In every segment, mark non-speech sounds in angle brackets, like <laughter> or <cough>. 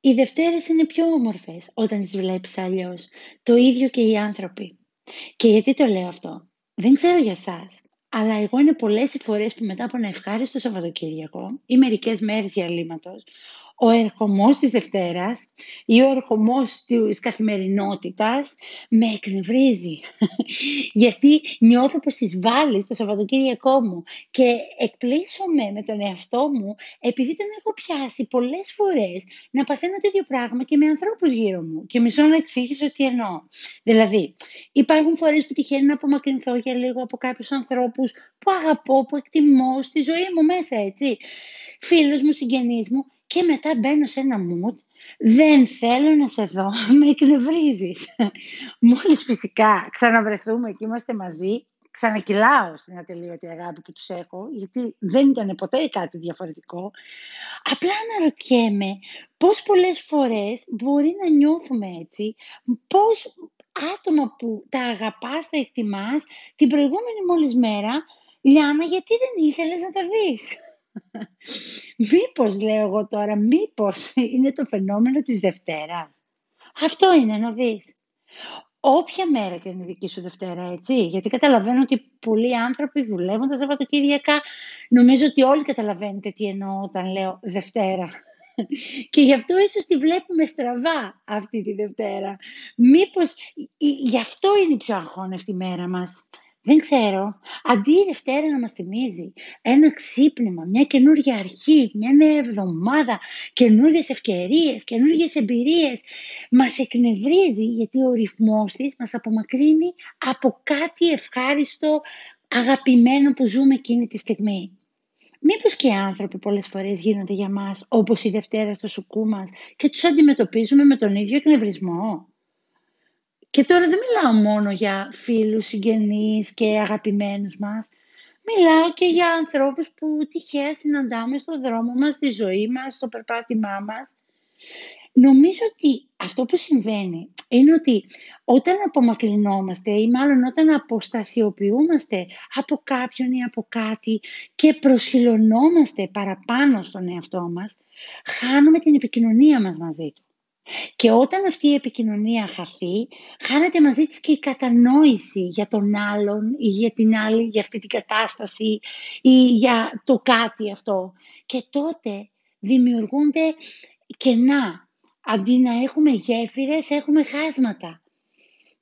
Οι Δευτέρες είναι πιο όμορφες όταν τις βλέπεις αλλιώς. Το ίδιο και οι άνθρωποι. Και γιατί το λέω αυτό; Δεν ξέρω για σας, αλλά εγώ είναι πολλές οι φορές που μετά από ένα ευχάριστο Σαββατοκύριακο ή μερικές μέρες διαλύματος, ο ερχομός της Δευτέρας ή ο ερχομός της καθημερινότητας με εκνευρίζει. <laughs> Γιατί νιώθω πως εισβάλλει στο Σαββατοκύριακό μου και εκπλήσωμαι με τον εαυτό μου επειδή τον έχω πιάσει πολλές φορές να παθαίνω το ίδιο πράγμα και με ανθρώπους γύρω μου και μισό να εξήγησω τι εννοώ. Δηλαδή, υπάρχουν φορές που τυχαίνει να απομακρυνθώ για λίγο από κάποιους ανθρώπους που αγαπώ, που εκτιμώ στη ζωή μου μέσα, έτσι. Φίλους μου, συγγενείς μου και μετά μπαίνω σε ένα mood δεν θέλω να σε δω, <laughs> με εκνευρίζεις. Μόλις φυσικά ξαναβρεθούμε και είμαστε μαζί, ξανακυλάω στην ατελείωτη αγάπη που τους έχω, γιατί δεν ήταν ποτέ κάτι διαφορετικό. Απλά αναρωτιέμαι πώς πολλές φορές μπορεί να νιώθουμε έτσι, πώς άτομα που τα αγαπάς, τα εκτιμάς, την προηγούμενη μόλις μέρα, Λιάννα, γιατί δεν ήθελες να τα δεις; Μήπως, λέω εγώ τώρα, μήπως είναι το φαινόμενο της Δευτέρας. Αυτό είναι να δεις. Όποια μέρα και είναι η δική σου Δευτέρα, έτσι. Γιατί καταλαβαίνω ότι πολλοί άνθρωποι δουλεύουν τα Σαββατοκύριακα. Νομίζω ότι όλοι καταλαβαίνετε τι εννοώ όταν λέω Δευτέρα. Και γι' αυτό ίσως τη βλέπουμε στραβά αυτή τη Δευτέρα. Μήπως γι' αυτό είναι η πιο αγχώνευτη μέρα μας. Δεν ξέρω. Αντί η Δευτέρα να μας θυμίζει ένα ξύπνημα, μια καινούργια αρχή, μια νέα εβδομάδα, καινούργιες ευκαιρίες, καινούργιες εμπειρίες, μας εκνευρίζει γιατί ο ρυθμός της μας απομακρύνει από κάτι ευχάριστο, αγαπημένο που ζούμε εκείνη τη στιγμή. Μήπως και οι άνθρωποι πολλές φορές γίνονται για μας όπως η Δευτέρα στο σουκού μας και τους αντιμετωπίζουμε με τον ίδιο εκνευρισμό; Και τώρα δεν μιλάω μόνο για φίλους, συγγενείς και αγαπημένους μας. Μιλάω και για ανθρώπους που τυχαία συναντάμε στο δρόμο μας, στη ζωή μας, στο περπάτημά μας. Νομίζω ότι αυτό που συμβαίνει είναι ότι όταν απομακρυνόμαστε ή μάλλον όταν αποστασιοποιούμαστε από κάποιον ή από κάτι και προσιλωνόμαστε παραπάνω στον εαυτό μας, χάνουμε την επικοινωνία μας μαζί του. Και όταν αυτή η επικοινωνία χαθεί, χάνεται μαζί της και η κατανόηση για τον άλλον ή για την άλλη, για αυτή την κατάσταση ή για το κάτι αυτό. Και τότε δημιουργούνται κενά. Αντί να έχουμε γέφυρες, έχουμε χάσματα.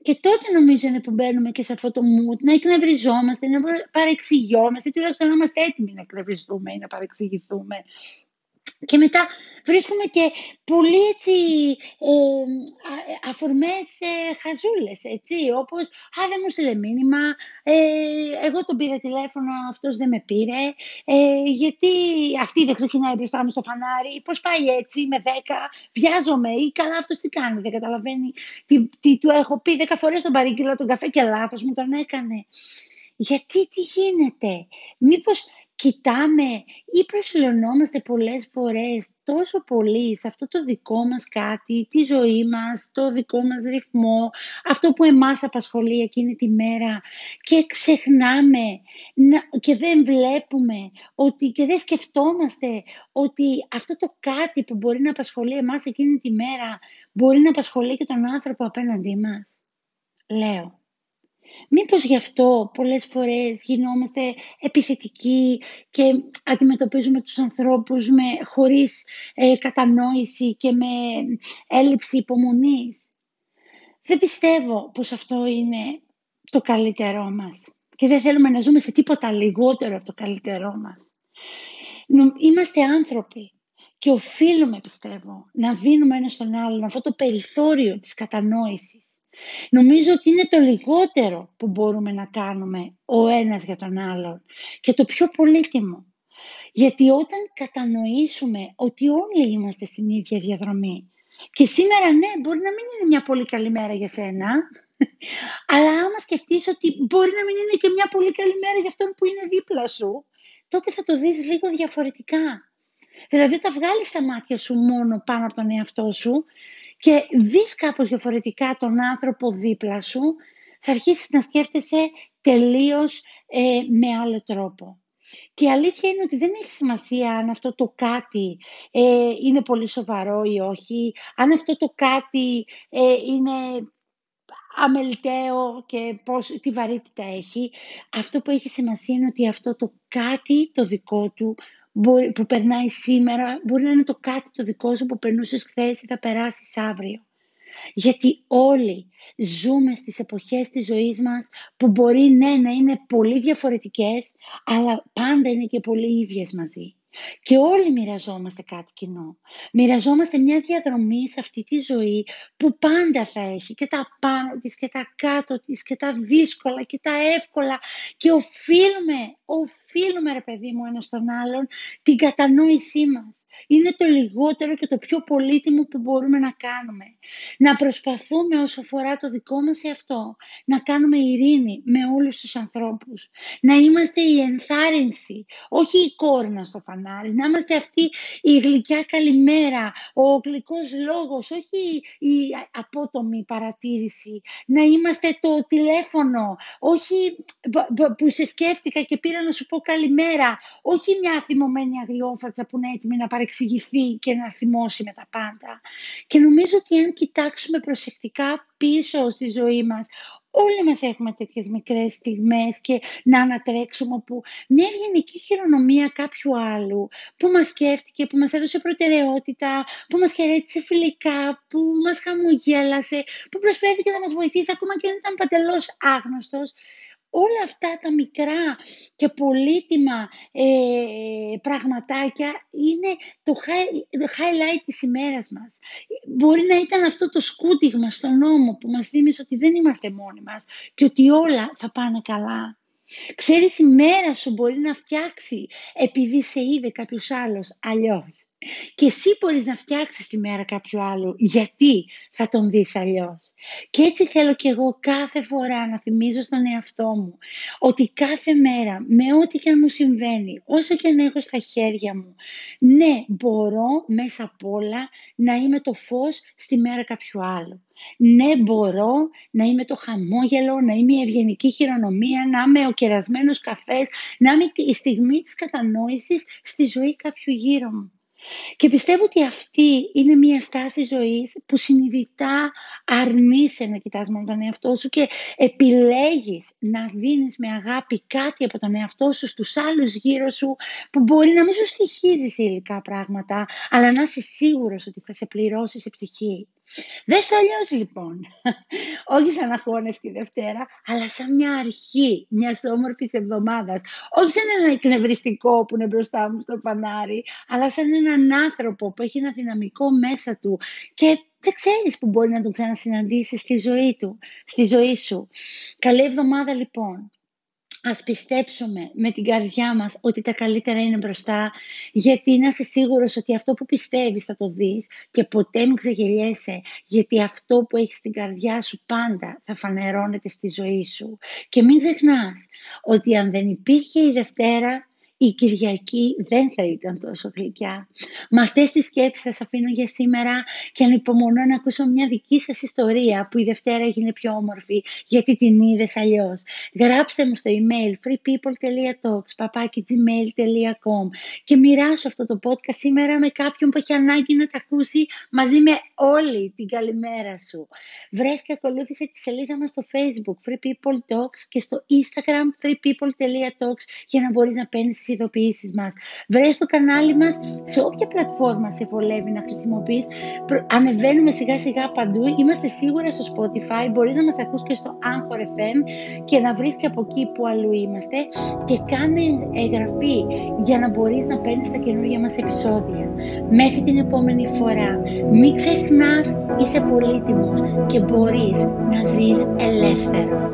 Και τότε νομίζω είναι που μπαίνουμε και σε αυτό το mood, να εκνευριζόμαστε, να παρεξηγιόμαστε, τουλάχιστον να είμαστε έτοιμοι να εκνευριστούμε ή να παρεξηγηθούμε. Και μετά βρίσκουμε και πολύ έτσι ε, αφορμές ε, χαζούλες, έτσι, όπως «Α, δεν μου στείλε μήνυμα, ε, εγώ τον πήρα τηλέφωνο, αυτός δεν με πήρε, ε, γιατί αυτή δεν ξεκινάει μπροστά μου στο φανάρι, πώς πάει έτσι με δέκα, βιάζομαι ή καλά αυτός τι κάνει, δεν καταλαβαίνει τι, τι του έχω πει δέκα φορές τον παρήγγειλα τον καφέ και λάθος μου τον έκανε». Γιατί τι γίνεται, μήπως κοιτάμε ή προσιλωνόμαστε πολλές φορές τόσο πολύ σε αυτό το δικό μας κάτι, τη ζωή μας, το δικό μας ρυθμό, αυτό που εμάς απασχολεί εκείνη τη μέρα και ξεχνάμε και δεν βλέπουμε ότι, και δεν σκεφτόμαστε ότι αυτό το κάτι που μπορεί να απασχολεί εμάς εκείνη τη μέρα μπορεί να απασχολεί και τον άνθρωπο απέναντί μας. Λέω. Μήπως γι' αυτό πολλές φορές γινόμαστε επιθετικοί και αντιμετωπίζουμε τους ανθρώπους με, χωρίς ε, κατανόηση και με έλλειψη υπομονής; Δεν πιστεύω πως αυτό είναι το καλύτερό μας και δεν θέλουμε να ζούμε σε τίποτα λιγότερο από το καλύτερό μας. Είμαστε άνθρωποι και οφείλουμε, πιστεύω, να δίνουμε ένα στον άλλον αυτό το περιθώριο της κατανόησης Νομίζω ότι είναι το λιγότερο που μπορούμε να κάνουμε ο ένας για τον άλλον και το πιο πολύτιμο. Γιατί όταν κατανοήσουμε ότι όλοι είμαστε στην ίδια διαδρομή και σήμερα ναι μπορεί να μην είναι μια πολύ καλή μέρα για σένα <laughs> Αλλά άμα σκεφτείς ότι μπορεί να μην είναι και μια πολύ καλή μέρα για αυτόν που είναι δίπλα σου, τότε θα το δεις λίγο διαφορετικά. Δηλαδή όταν βγάλεις τα μάτια σου μόνο πάνω από τον εαυτό σου και δεις κάπως διαφορετικά τον άνθρωπο δίπλα σου, θα αρχίσεις να σκέφτεσαι τελείως ε, με άλλο τρόπο. Και η αλήθεια είναι ότι δεν έχει σημασία αν αυτό το κάτι ε, είναι πολύ σοβαρό ή όχι, αν αυτό το κάτι ε, είναι αμεληταίο και πώς, τι βαρύτητα έχει. Αυτό που έχει σημασία είναι ότι αυτό το κάτι το δικό του που περνάει σήμερα μπορεί να είναι το κάτι το δικό σου που περνούσες χθες ή θα περάσεις αύριο. Γιατί όλοι ζούμε στις εποχές της ζωής μας που μπορεί ναι να είναι πολύ διαφορετικές αλλά πάντα είναι και πολύ ίδιες μαζί. Και όλοι μοιραζόμαστε κάτι κοινό. Μοιραζόμαστε μια διαδρομή σε αυτή τη ζωή που πάντα θα έχει και τα πάνω της και τα κάτω της και τα δύσκολα και τα εύκολα και οφείλουμε, οφείλουμε ρε παιδί μου ένας στον άλλον την κατανόησή μας. Είναι το λιγότερο και το πιο πολύτιμο που μπορούμε να κάνουμε. Να προσπαθούμε όσο φορά το δικό μας εαυτό να κάνουμε ειρήνη με όλους τους ανθρώπους. Να είμαστε η ενθάρρυνση, όχι η κόρνα στο φανάρι να είμαστε αυτή η γλυκιά καλημέρα, ο γλυκός λόγος, όχι η απότομη παρατήρηση. Να είμαστε το τηλέφωνο, όχι που σε σκέφτηκα και πήρα να σου πω καλημέρα, όχι μια θυμωμένη αγριόφατσα που είναι έτοιμη να παρεξηγηθεί και να θυμώσει με τα πάντα. Και νομίζω ότι αν κοιτάξουμε προσεκτικά πίσω στη ζωή μας, Όλοι μας έχουμε τέτοιες μικρές στιγμές και να ανατρέξουμε που μια ευγενική χειρονομία κάποιου άλλου που μας σκέφτηκε, που μας έδωσε προτεραιότητα, που μας χαιρέτησε φιλικά, που μας χαμογέλασε, που προσφέρθηκε να μας βοηθήσει ακόμα και αν ήταν παντελώς άγνωστος όλα αυτά τα μικρά και πολύτιμα ε, πραγματάκια είναι το, highlight της ημέρας μας. Μπορεί να ήταν αυτό το σκούτιγμα στον νόμο που μας θύμισε ότι δεν είμαστε μόνοι μας και ότι όλα θα πάνε καλά. Ξέρεις η μέρα σου μπορεί να φτιάξει επειδή σε είδε κάποιος άλλος αλλιώς. Και εσύ μπορείς να φτιάξεις τη μέρα κάποιου άλλου γιατί θα τον δεις αλλιώς. Και έτσι θέλω και εγώ κάθε φορά να θυμίζω στον εαυτό μου ότι κάθε μέρα με ό,τι και αν μου συμβαίνει, όσο και αν έχω στα χέρια μου, ναι μπορώ μέσα απ' όλα να είμαι το φως στη μέρα κάποιου άλλου. Ναι, μπορώ να είμαι το χαμόγελο, να είμαι η ευγενική χειρονομία, να είμαι ο κερασμένος καφές, να είμαι η στιγμή της κατανόησης στη ζωή κάποιου γύρω μου. Και πιστεύω ότι αυτή είναι μια στάση ζωής που συνειδητά αρνείσαι να κοιτάς μόνο τον εαυτό σου και επιλέγεις να δίνεις με αγάπη κάτι από τον εαυτό σου στους άλλους γύρω σου που μπορεί να μην σου στοιχίζει σε υλικά πράγματα αλλά να είσαι σίγουρος ότι θα σε πληρώσει σε ψυχή. Δες το αλλιώς λοιπόν. <laughs> Όχι σαν αγχώνευτη Δευτέρα, αλλά σαν μια αρχή μιας όμορφης εβδομάδας. Όχι σαν ένα εκνευριστικό που είναι μπροστά μου στο φανάρι, αλλά σαν έναν άνθρωπο που έχει ένα δυναμικό μέσα του και δεν ξέρεις που μπορεί να τον ξανασυναντήσεις στη ζωή του, στη ζωή σου. Καλή εβδομάδα λοιπόν. Ας πιστέψουμε με την καρδιά μας ότι τα καλύτερα είναι μπροστά, γιατί να είσαι σίγουρος ότι αυτό που πιστεύεις θα το δεις και ποτέ μην ξεγελιέσαι, γιατί αυτό που έχεις στην καρδιά σου πάντα θα φανερώνεται στη ζωή σου. Και μην ξεχνάς ότι αν δεν υπήρχε η Δευτέρα, η Κυριακή δεν θα ήταν τόσο γλυκιά. Με αυτές τις σκέψεις σας αφήνω για σήμερα και ανυπομονώ να ακούσω μια δική σας ιστορία που η Δευτέρα έγινε πιο όμορφη γιατί την είδες αλλιώς. Γράψτε μου στο email freepeople.talks και μοιράσω αυτό το podcast σήμερα με κάποιον που έχει ανάγκη να τα ακούσει μαζί με όλη την καλημέρα σου. Βρες και ακολούθησε τη σελίδα μας στο facebook Free People Talks και στο instagram freepeople.talks για να μπορείς να παίρνεις τις ειδοποιήσεις μας. Βρες το κανάλι μας σε όποια πλατφόρμα σε βολεύει να χρησιμοποιείς. Ανεβαίνουμε σιγά σιγά παντού. Είμαστε σίγουρα στο Spotify. Μπορείς να μας ακούς και στο Anchor FM και να βρεις και από εκεί που αλλού είμαστε. Και κάνε εγγραφή για να μπορείς να παίρνεις τα καινούργια μας επεισόδια. Μέχρι την επόμενη φορά. Μην ξεχνάς, είσαι πολύτιμος και μπορείς να ζεις ελεύθερος.